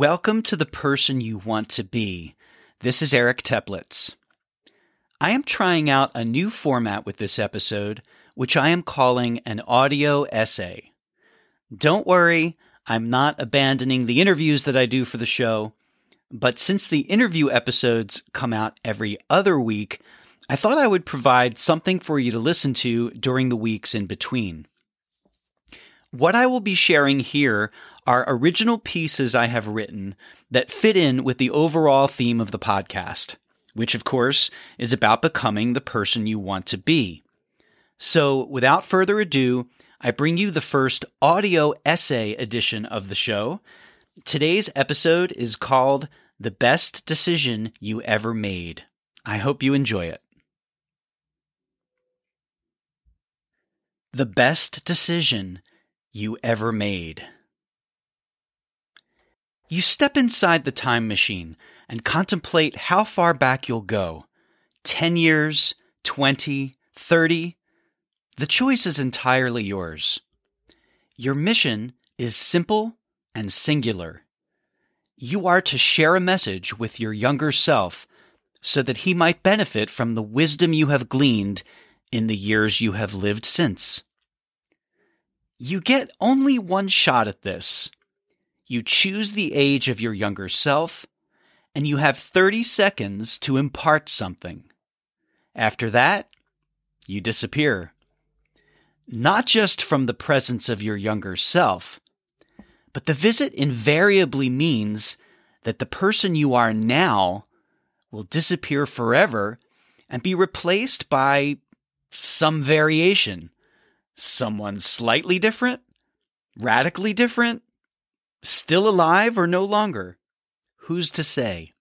Welcome to the person you want to be. This is Eric Teplitz. I am trying out a new format with this episode, which I am calling an audio essay. Don't worry, I'm not abandoning the interviews that I do for the show, but since the interview episodes come out every other week, I thought I would provide something for you to listen to during the weeks in between. What I will be sharing here are original pieces I have written that fit in with the overall theme of the podcast, which of course is about becoming the person you want to be. So without further ado, I bring you the first audio essay edition of the show. Today's episode is called The Best Decision You Ever Made. I hope you enjoy it. The best decision you ever made. You step inside the time machine and contemplate how far back you'll go 10 years, 20, 30. The choice is entirely yours. Your mission is simple and singular. You are to share a message with your younger self so that he might benefit from the wisdom you have gleaned in the years you have lived since. You get only one shot at this. You choose the age of your younger self, and you have 30 seconds to impart something. After that, you disappear. Not just from the presence of your younger self, but the visit invariably means that the person you are now will disappear forever and be replaced by some variation someone slightly different, radically different, still alive or no longer? Who's to say?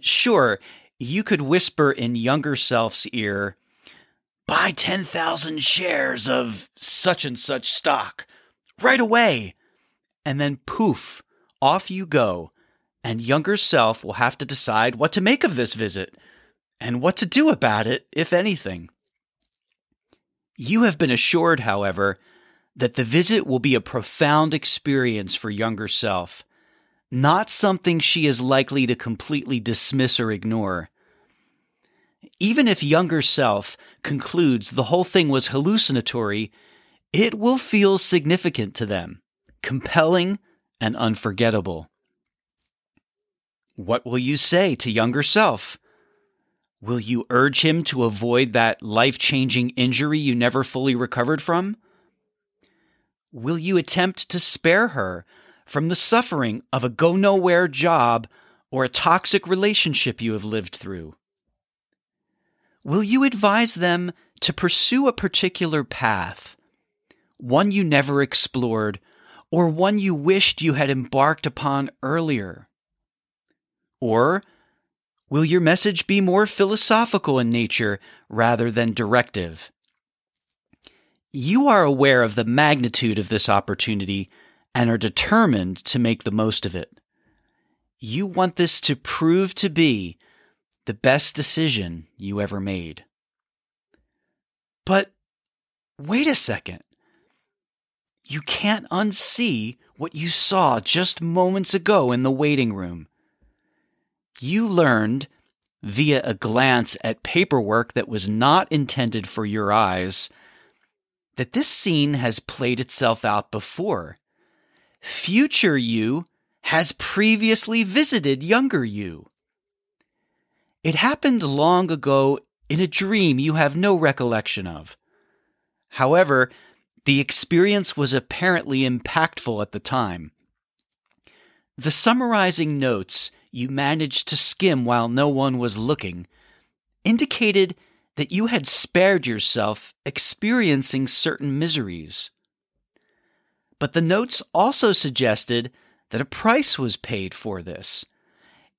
Sure, you could whisper in younger self's ear, buy 10,000 shares of such and such stock right away. And then poof, off you go. And younger self will have to decide what to make of this visit and what to do about it, if anything. You have been assured, however, that the visit will be a profound experience for younger self, not something she is likely to completely dismiss or ignore. Even if younger self concludes the whole thing was hallucinatory, it will feel significant to them, compelling and unforgettable. What will you say to younger self? Will you urge him to avoid that life changing injury you never fully recovered from? Will you attempt to spare her from the suffering of a go nowhere job or a toxic relationship you have lived through? Will you advise them to pursue a particular path, one you never explored, or one you wished you had embarked upon earlier? Or Will your message be more philosophical in nature rather than directive? You are aware of the magnitude of this opportunity and are determined to make the most of it. You want this to prove to be the best decision you ever made. But wait a second. You can't unsee what you saw just moments ago in the waiting room you learned via a glance at paperwork that was not intended for your eyes that this scene has played itself out before. Future you has previously visited younger you. It happened long ago in a dream you have no recollection of. However, the experience was apparently impactful at the time. The summarizing notes you managed to skim while no one was looking indicated that you had spared yourself experiencing certain miseries. But the notes also suggested that a price was paid for this.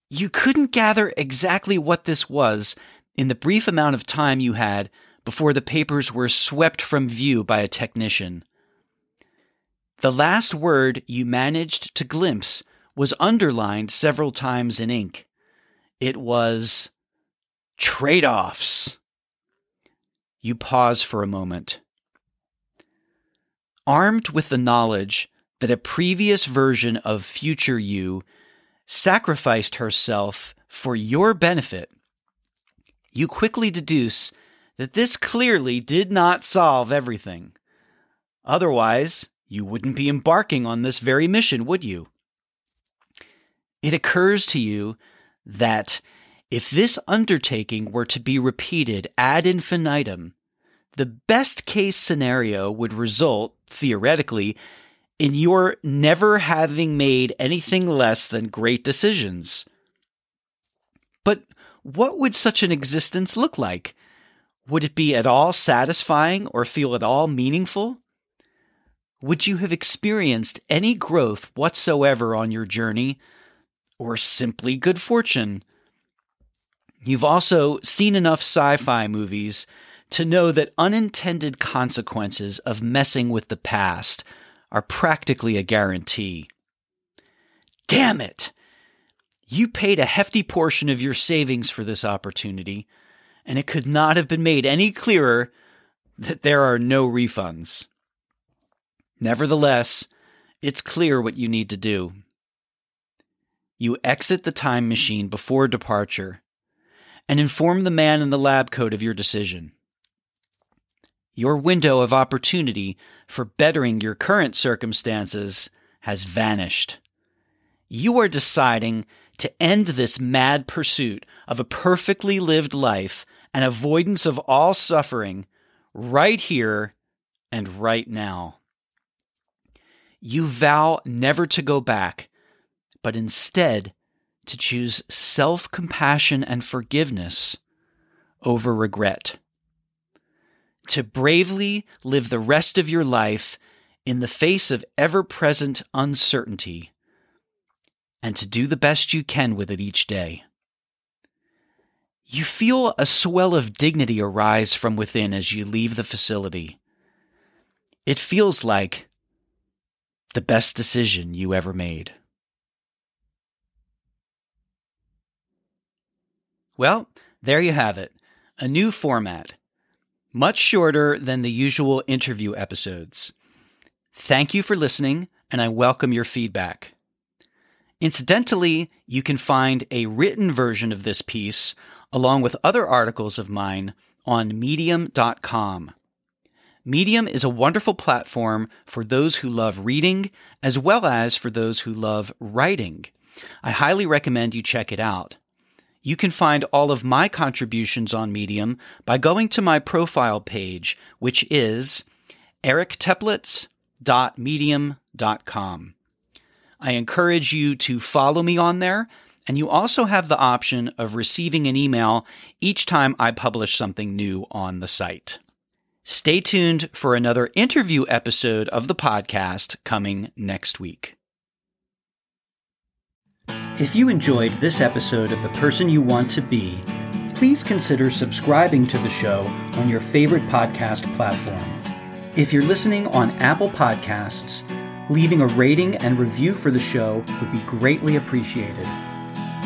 You couldn't gather exactly what this was in the brief amount of time you had before the papers were swept from view by a technician. The last word you managed to glimpse was underlined several times in ink. It was trade offs. You pause for a moment. Armed with the knowledge that a previous version of future you sacrificed herself for your benefit, you quickly deduce that this clearly did not solve everything. Otherwise, you wouldn't be embarking on this very mission, would you? It occurs to you that if this undertaking were to be repeated ad infinitum, the best case scenario would result, theoretically, in your never having made anything less than great decisions. But what would such an existence look like? Would it be at all satisfying or feel at all meaningful? Would you have experienced any growth whatsoever on your journey, or simply good fortune? You've also seen enough sci fi movies to know that unintended consequences of messing with the past are practically a guarantee. Damn it! You paid a hefty portion of your savings for this opportunity, and it could not have been made any clearer that there are no refunds. Nevertheless, it's clear what you need to do. You exit the time machine before departure and inform the man in the lab coat of your decision. Your window of opportunity for bettering your current circumstances has vanished. You are deciding to end this mad pursuit of a perfectly lived life and avoidance of all suffering right here and right now. You vow never to go back, but instead to choose self compassion and forgiveness over regret. To bravely live the rest of your life in the face of ever present uncertainty, and to do the best you can with it each day. You feel a swell of dignity arise from within as you leave the facility. It feels like the best decision you ever made. Well, there you have it. A new format. Much shorter than the usual interview episodes. Thank you for listening, and I welcome your feedback. Incidentally, you can find a written version of this piece, along with other articles of mine, on medium.com. Medium is a wonderful platform for those who love reading as well as for those who love writing. I highly recommend you check it out. You can find all of my contributions on Medium by going to my profile page, which is ericteplitz.medium.com. I encourage you to follow me on there, and you also have the option of receiving an email each time I publish something new on the site. Stay tuned for another interview episode of the podcast coming next week. If you enjoyed this episode of The Person You Want to Be, please consider subscribing to the show on your favorite podcast platform. If you're listening on Apple Podcasts, leaving a rating and review for the show would be greatly appreciated.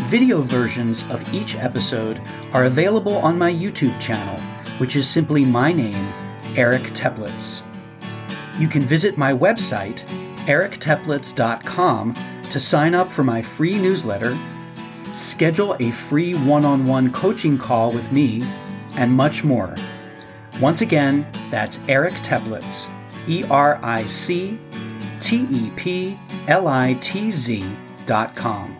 Video versions of each episode are available on my YouTube channel, which is simply my name, Eric Teplitz. You can visit my website, ericteplitz.com to sign up for my free newsletter, schedule a free one on one coaching call with me, and much more. Once again, that's Eric Teplitz, E R I C T E P L I T Z dot com.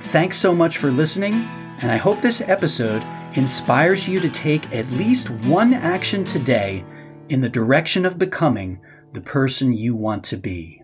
Thanks so much for listening, and I hope this episode inspires you to take at least one action today in the direction of becoming the person you want to be.